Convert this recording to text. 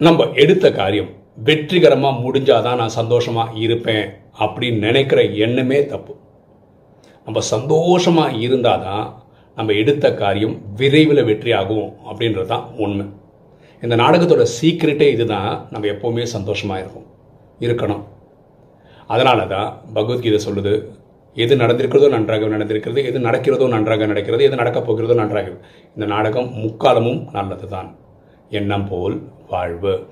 நம்ம எடுத்த காரியம் வெற்றிகரமாக முடிஞ்சாதான் நான் சந்தோஷமாக இருப்பேன் அப்படின்னு நினைக்கிற எண்ணமே தப்பு. நம்ம சந்தோஷமாக இருந்தால் தான் நம்ம எடுத்த காரியம் விரைவில் வெற்றி ஆகும் அப்படின்றது தான் உண்மை. இந்த நாடகத்தோட சீக்ரெட்டே இதுதான். நம்ம எப்போவுமே சந்தோஷமாக இருக்கும் இருக்கணும். அதனால தான் பகவத்கீதை சொல்லுது எது நடந்திருக்கிறதோ நன்றாக நடந்திருக்கிறது எது நடக்கிறதோ நன்றாக நடக்கிறது எது நடக்கப் போகிறதோ நன்றாக. இந்த நாடகம் முக்காலமும் நல்லது தான் எண்ணம் போல் வாழ்வு.